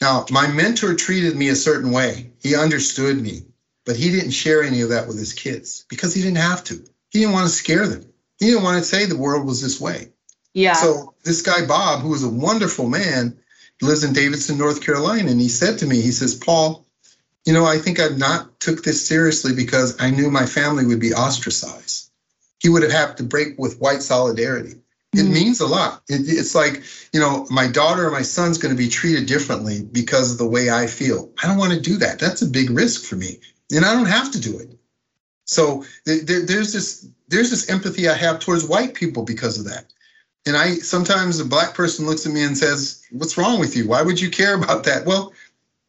Now, my mentor treated me a certain way. He understood me, but he didn't share any of that with his kids because he didn't have to. He didn't want to scare them. He didn't want to say the world was this way. Yeah. So this guy Bob, who was a wonderful man, lives in Davidson, North Carolina, and he said to me, he says, Paul, you know, I think I've not took this seriously because I knew my family would be ostracized. He would have had to break with white solidarity. It mm-hmm. means a lot. It, it's like, you know, my daughter or my son's going to be treated differently because of the way I feel. I don't want to do that. That's a big risk for me. And I don't have to do it. So there, there's this there's this empathy I have towards white people because of that. And I sometimes a black person looks at me and says, "What's wrong with you? Why would you care about that?" Well,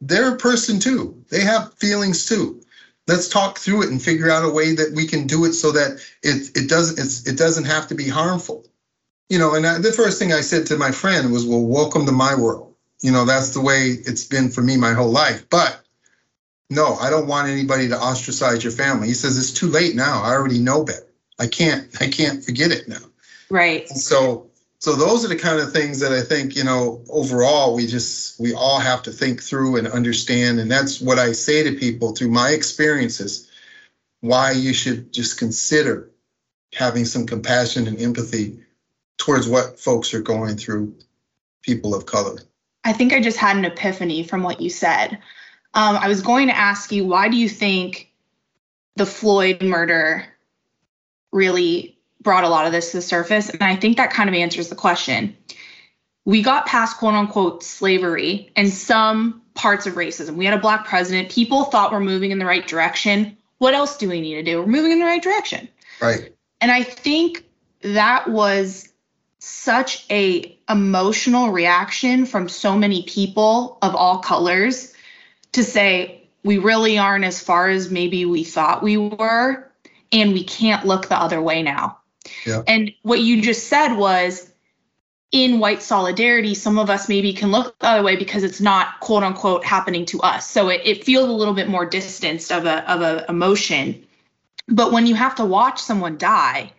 they're a person too. They have feelings too. Let's talk through it and figure out a way that we can do it so that it it doesn't it doesn't have to be harmful. You know, and I, the first thing I said to my friend was, "Well, welcome to my world." You know, that's the way it's been for me my whole life. But no, I don't want anybody to ostracize your family. He says it's too late now. I already know better. I can't I can't forget it now. Right. And so so those are the kind of things that I think, you know, overall we just we all have to think through and understand and that's what I say to people through my experiences why you should just consider having some compassion and empathy towards what folks are going through people of color. I think I just had an epiphany from what you said. Um, I was going to ask you, why do you think the Floyd murder really brought a lot of this to the surface? And I think that kind of answers the question. We got past quote unquote slavery and some parts of racism. We had a black president. People thought we're moving in the right direction. What else do we need to do? We're moving in the right direction. Right. And I think that was such a emotional reaction from so many people of all colors to say we really aren't as far as maybe we thought we were and we can't look the other way now. Yeah. And what you just said was in white solidarity, some of us maybe can look the other way because it's not quote unquote happening to us. So it, it feels a little bit more distanced of a of a emotion. But when you have to watch someone die,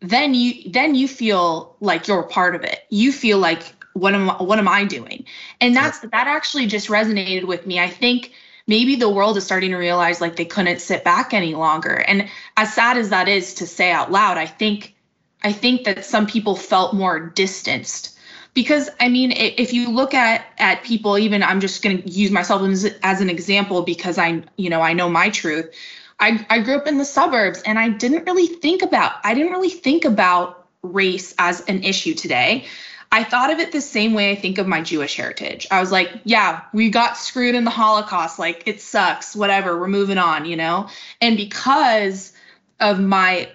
then you then you feel like you're a part of it. You feel like what am what am I doing? And that's that actually just resonated with me. I think maybe the world is starting to realize like they couldn't sit back any longer. And as sad as that is to say out loud, I think I think that some people felt more distanced because I mean, if you look at at people, even I'm just going to use myself as, as an example because I, you know, I know my truth. I, I grew up in the suburbs and I didn't really think about I didn't really think about race as an issue today. I thought of it the same way I think of my Jewish heritage. I was like, yeah, we got screwed in the Holocaust. Like, it sucks, whatever, we're moving on, you know? And because of my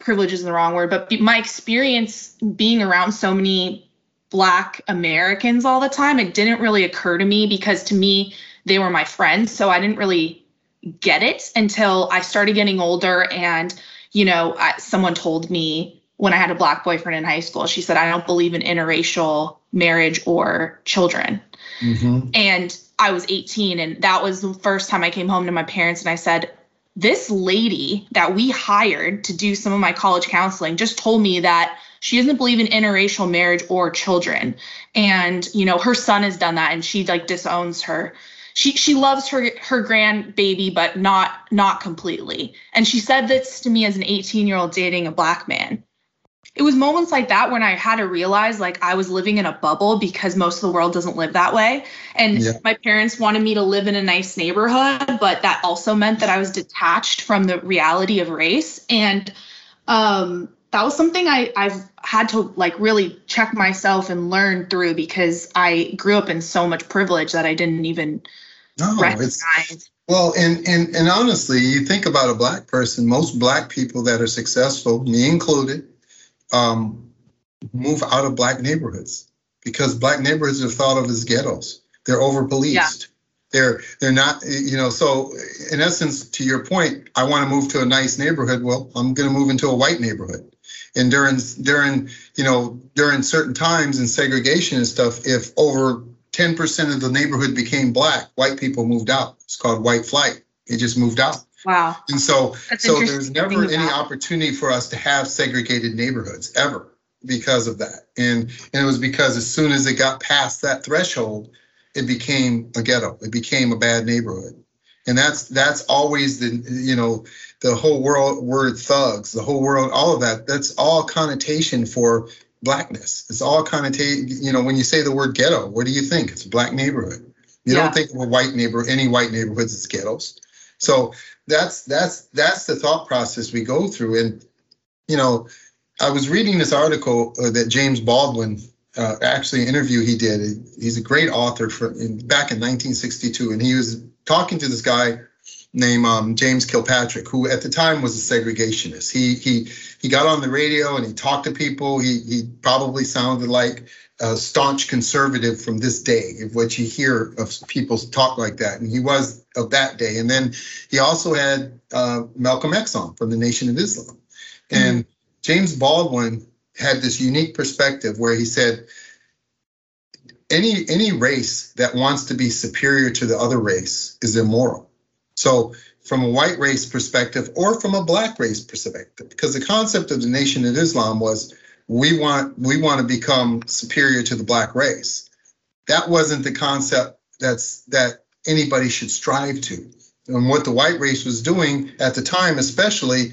privilege is the wrong word, but my experience being around so many Black Americans all the time, it didn't really occur to me because to me, they were my friends. So I didn't really get it until I started getting older and, you know, I, someone told me when I had a Black boyfriend in high school, she said, I don't believe in interracial marriage or children. Mm-hmm. And I was 18, and that was the first time I came home to my parents and I said, this lady that we hired to do some of my college counseling just told me that she doesn't believe in interracial marriage or children and you know her son has done that and she like disowns her she she loves her her grandbaby but not not completely and she said this to me as an 18 year old dating a black man it was moments like that when I had to realize like I was living in a bubble because most of the world doesn't live that way. And yeah. my parents wanted me to live in a nice neighborhood, but that also meant that I was detached from the reality of race. And um, that was something I, I've had to like really check myself and learn through because I grew up in so much privilege that I didn't even no, recognize. Well, and, and and honestly, you think about a black person, most black people that are successful, me included, um, move out of black neighborhoods because black neighborhoods are thought of as ghettos. They're over policed. Yeah. They're they're not you know so in essence to your point I want to move to a nice neighborhood well I'm going to move into a white neighborhood and during during you know during certain times in segregation and stuff if over 10% of the neighborhood became black white people moved out it's called white flight they just moved out Wow. And so, That's so there's never any opportunity for us to have segregated neighborhoods ever because of that. And and it was because as soon as it got past that threshold, it became a ghetto. It became a bad neighborhood. And that's that's always the you know the whole world word thugs, the whole world, all of that. That's all connotation for blackness. It's all connotation. You know, when you say the word ghetto, what do you think? It's a black neighborhood. You yeah. don't think of a white neighbor, any white neighborhoods as ghettos. So that's that's that's the thought process we go through. And you know, I was reading this article uh, that James Baldwin uh, actually interview he did. He's a great author for in, back in 1962, and he was talking to this guy named um, James Kilpatrick, who at the time was a segregationist. He he he got on the radio and he talked to people. He he probably sounded like a staunch conservative from this day, of what you hear of people talk like that, and he was of that day. And then he also had uh, Malcolm X on from the Nation of Islam, and mm-hmm. James Baldwin had this unique perspective where he said any any race that wants to be superior to the other race is immoral. So from a white race perspective or from a black race perspective, because the concept of the Nation of Islam was we want we want to become superior to the black race. That wasn't the concept that's that anybody should strive to. And what the white race was doing at the time, especially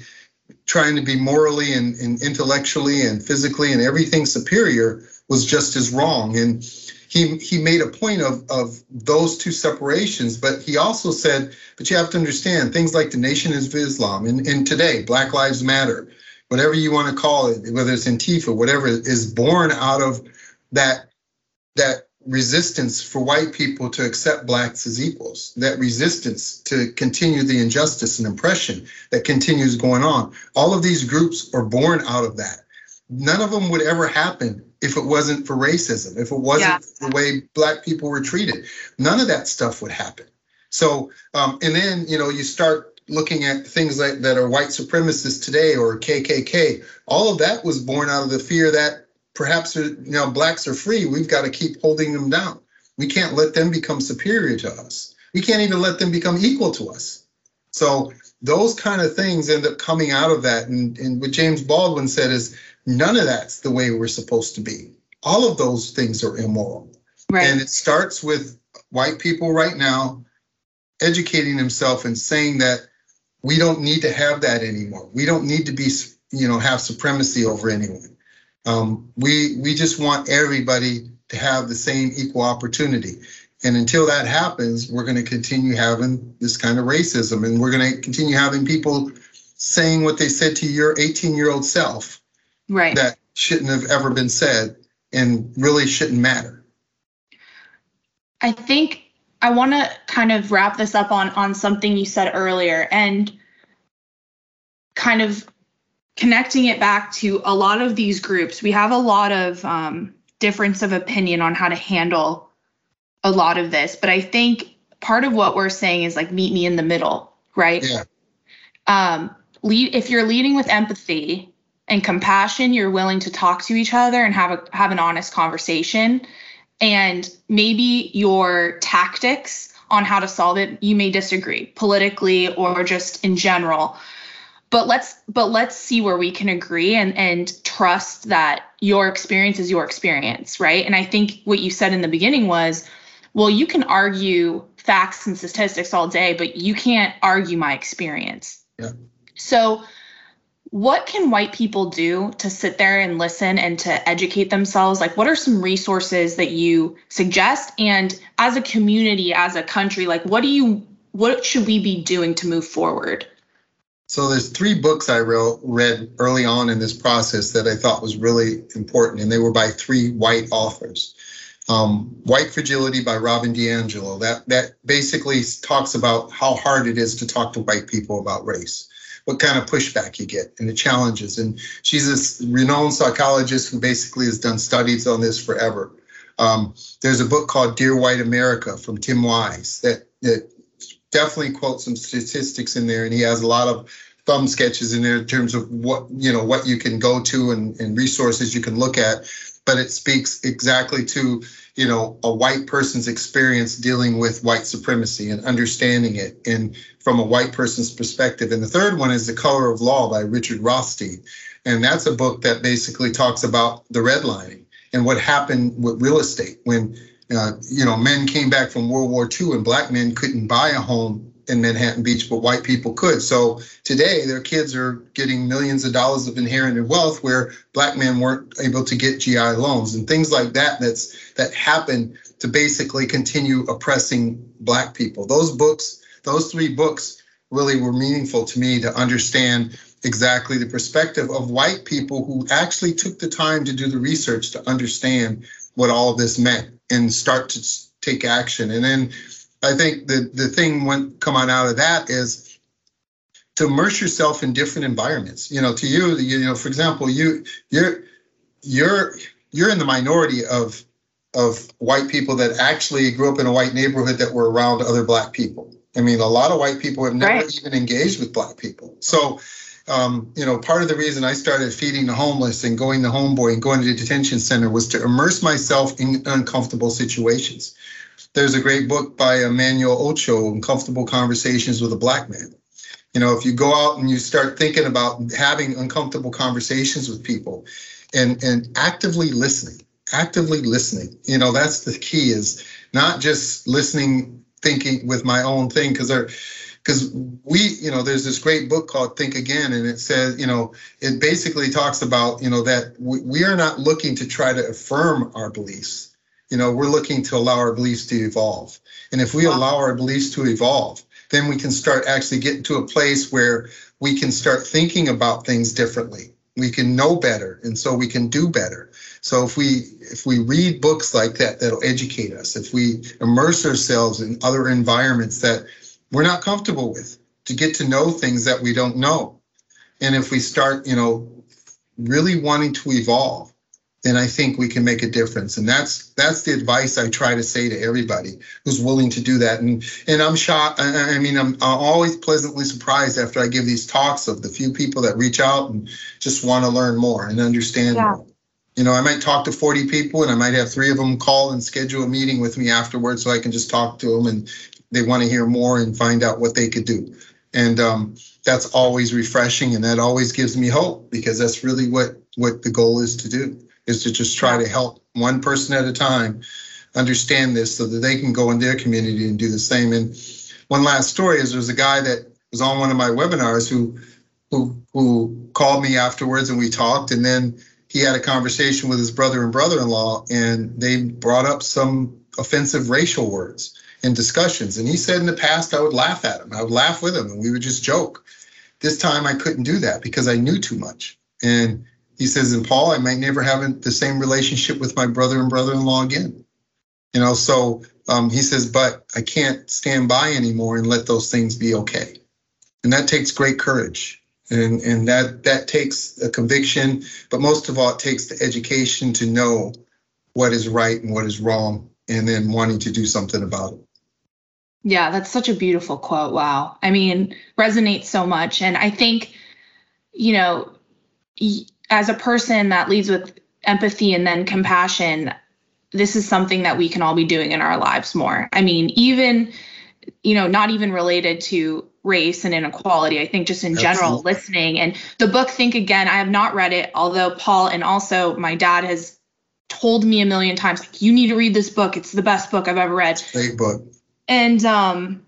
trying to be morally and, and intellectually and physically and everything superior, was just as wrong. And he he made a point of of those two separations, but he also said, but you have to understand things like the Nation of Islam and, and today, Black Lives Matter, whatever you want to call it, whether it's Antifa, whatever, is born out of that that resistance for white people to accept blacks as equals, that resistance to continue the injustice and oppression that continues going on. All of these groups are born out of that. None of them would ever happen if it wasn't for racism, if it wasn't yeah. the way black people were treated. None of that stuff would happen. So, um, and then, you know, you start looking at things like that are white supremacists today or KKK, all of that was born out of the fear that perhaps uh, you know blacks are free. We've got to keep holding them down. We can't let them become superior to us. We can't even let them become equal to us. So those kind of things end up coming out of that. And, and what James Baldwin said is none of that's the way we're supposed to be. All of those things are immoral. Right. And it starts with white people right now educating themselves and saying that we don't need to have that anymore. We don't need to be, you know, have supremacy over anyone. Um, we we just want everybody to have the same equal opportunity. And until that happens, we're going to continue having this kind of racism, and we're going to continue having people saying what they said to your 18 year old self, right? That shouldn't have ever been said, and really shouldn't matter. I think I want to kind of wrap this up on on something you said earlier, and kind of connecting it back to a lot of these groups. We have a lot of um, difference of opinion on how to handle a lot of this. But I think part of what we're saying is like meet me in the middle, right? Yeah. Um, lead if you're leading with empathy and compassion, you're willing to talk to each other and have a have an honest conversation. And maybe your tactics on how to solve it, you may disagree politically or just in general but let's but let's see where we can agree and and trust that your experience is your experience right? And i think what you said in the beginning was well you can argue facts and statistics all day but you can't argue my experience. Yeah. so what can white people do to sit there and listen and to educate themselves? Like what are some resources that you suggest? And as a community as a country like what do you what should we be doing to move forward so there's three books I read early on in this process that I thought was really important, and they were by three white authors. Um, white Fragility by Robin DiAngelo. That that basically talks about how hard it is to talk to white people about race, what kind of pushback you get, and the challenges. And she's a renowned psychologist who basically has done studies on this forever. Um, there's a book called Dear White America from Tim Wise that that definitely quote some statistics in there, and he has a lot of thumb sketches in there in terms of what you know what you can go to and, and resources you can look at. But it speaks exactly to you know a white person's experience dealing with white supremacy and understanding it and from a white person's perspective. And the third one is The Color of Law by Richard Rothstein. And that's a book that basically talks about the redlining and what happened with real estate when uh, you know, men came back from World War II and black men couldn't buy a home in Manhattan Beach, but white people could. So today, their kids are getting millions of dollars of inherited wealth where black men weren't able to get GI loans and things like that. That's that happened to basically continue oppressing black people. Those books, those three books, really were meaningful to me to understand exactly the perspective of white people who actually took the time to do the research to understand what all of this meant and start to take action. And then I think the the thing when come on out of that is to immerse yourself in different environments. You know, to you, you know, for example, you you're you're you're in the minority of of white people that actually grew up in a white neighborhood that were around other black people. I mean, a lot of white people have never right. even engaged with black people. So um, you know, part of the reason I started feeding the homeless and going to homeboy and going to the detention center was to immerse myself in uncomfortable situations. There's a great book by Emmanuel Acho, Uncomfortable Conversations with a Black Man. You know, if you go out and you start thinking about having uncomfortable conversations with people and, and actively listening, actively listening, you know, that's the key is not just listening, thinking with my own thing, because there because we, you know, there's this great book called Think Again, and it says, you know, it basically talks about, you know, that we, we are not looking to try to affirm our beliefs. You know, we're looking to allow our beliefs to evolve. And if we wow. allow our beliefs to evolve, then we can start actually getting to a place where we can start thinking about things differently. We can know better, and so we can do better. So if we if we read books like that that'll educate us, if we immerse ourselves in other environments that we're not comfortable with to get to know things that we don't know. And if we start, you know, really wanting to evolve, then I think we can make a difference. And that's that's the advice I try to say to everybody who's willing to do that. And and I'm shocked. I mean, I'm, I'm always pleasantly surprised after I give these talks of the few people that reach out and just want to learn more and understand yeah. more. You know, I might talk to 40 people and I might have three of them call and schedule a meeting with me afterwards so I can just talk to them and they want to hear more and find out what they could do. And um, that's always refreshing and that always gives me hope because that's really what what the goal is to do is to just try to help one person at a time understand this so that they can go in their community and do the same. And one last story is there's a guy that was on one of my webinars who who who called me afterwards and we talked and then he had a conversation with his brother and brother-in-law, and they brought up some offensive racial words in discussions. And he said in the past, I would laugh at him. I would laugh with him, and we would just joke. This time, I couldn't do that because I knew too much. And he says, and Paul, I might never have the same relationship with my brother and brother-in-law again. You know, so um, he says, but I can't stand by anymore and let those things be okay. And that takes great courage. And, and that that takes a conviction, but most of all, it takes the education to know what is right and what is wrong, and then wanting to do something about it. Yeah, that's such a beautiful quote. Wow. I mean, resonates so much. And I think, you know, as a person that leads with empathy and then compassion, this is something that we can all be doing in our lives more. I mean, even, you know, not even related to race and inequality. I think just in general, Absolutely. listening and the book Think Again, I have not read it, although Paul and also my dad has told me a million times, like, you need to read this book. It's the best book I've ever read. Great book. And um,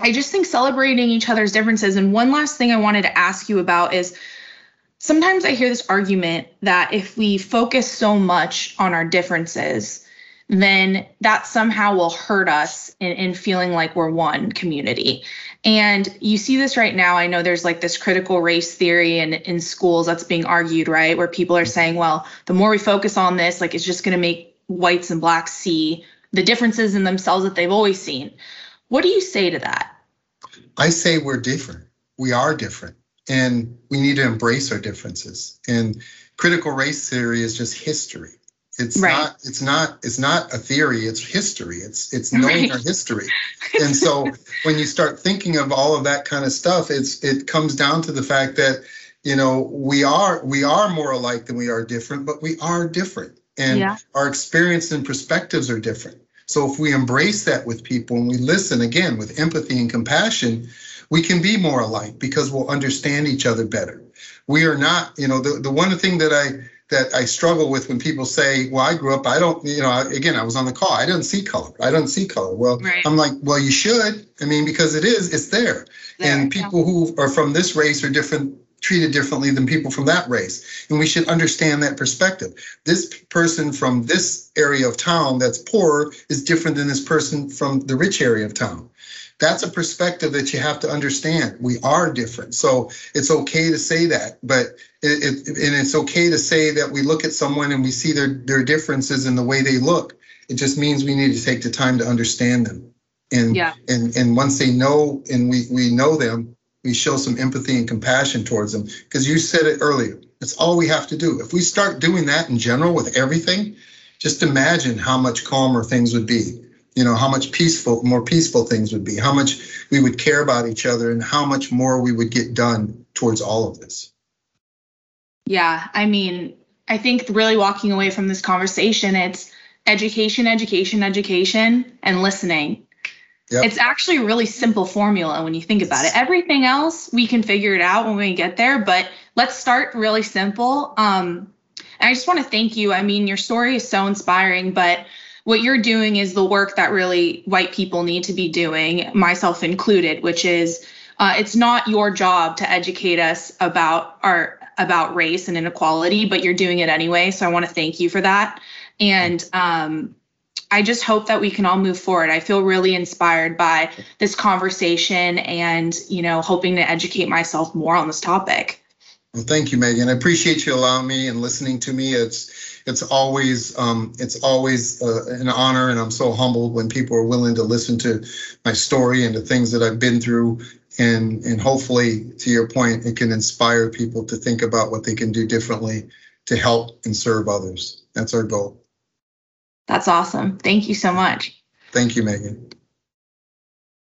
I just think celebrating each other's differences. And one last thing I wanted to ask you about is sometimes I hear this argument that if we focus so much on our differences, then that somehow will hurt us in, in, feeling like we're one community. And you see this right now. I know there's like this critical race theory in, in schools that's being argued, right? Where people are saying, well, the more we focus on this, like it's just going to make whites and blacks see the differences in themselves that they've always seen. What do you say to that? I say we're different. We are different and we need to embrace our differences. And critical race theory is just history. It's right. not. It's not. It's not a theory. It's history. It's it's knowing right. our history. And so when you start thinking of all of that kind of stuff, it's it comes down to the fact that you know we are we are more alike than we are different, but we are different, and yeah. our experience and perspectives are different. So if we embrace that with people and we listen again with empathy and compassion, we can be more alike because we'll understand each other better. We are not, you know, the, the one thing that I that I struggle with when people say, "Well, I grew up, I don't, you know, again, I was on the call, I didn't see color, I don't see color." Well, right. I'm like, well, you should. I mean, because it is, it's there, there and people yeah. who are from this race are different treated differently than people from that race. And we should understand that perspective. This person from this area of town that's poor is different than this person from the rich area of town that's a perspective that you have to understand. We are different. So it's okay to say that, but it, it, and it's okay to say that we look at someone and we see their, their differences in the way they look. It just means we need to take the time to understand them. And, yeah. and, and once they know and we, we know them, we show some empathy and compassion towards them. Because you said it earlier, that's all we have to do. If we start doing that in general with everything, just imagine how much calmer things would be you know how much peaceful more peaceful things would be how much we would care about each other and how much more we would get done towards all of this yeah i mean i think really walking away from this conversation it's education education education and listening yep. it's actually a really simple formula when you think about it everything else we can figure it out when we get there but let's start really simple um, and i just want to thank you i mean your story is so inspiring but what you're doing is the work that really white people need to be doing, myself included, which is uh, it's not your job to educate us about our about race and inequality, but you're doing it anyway. So I want to thank you for that. And um, I just hope that we can all move forward. I feel really inspired by this conversation and, you know, hoping to educate myself more on this topic. Well, thank you, Megan. I appreciate you allowing me and listening to me. It's it's always um, it's always uh, an honor, and I'm so humbled when people are willing to listen to my story and the things that I've been through. And and hopefully, to your point, it can inspire people to think about what they can do differently to help and serve others. That's our goal. That's awesome. Thank you so much. Thank you, Megan.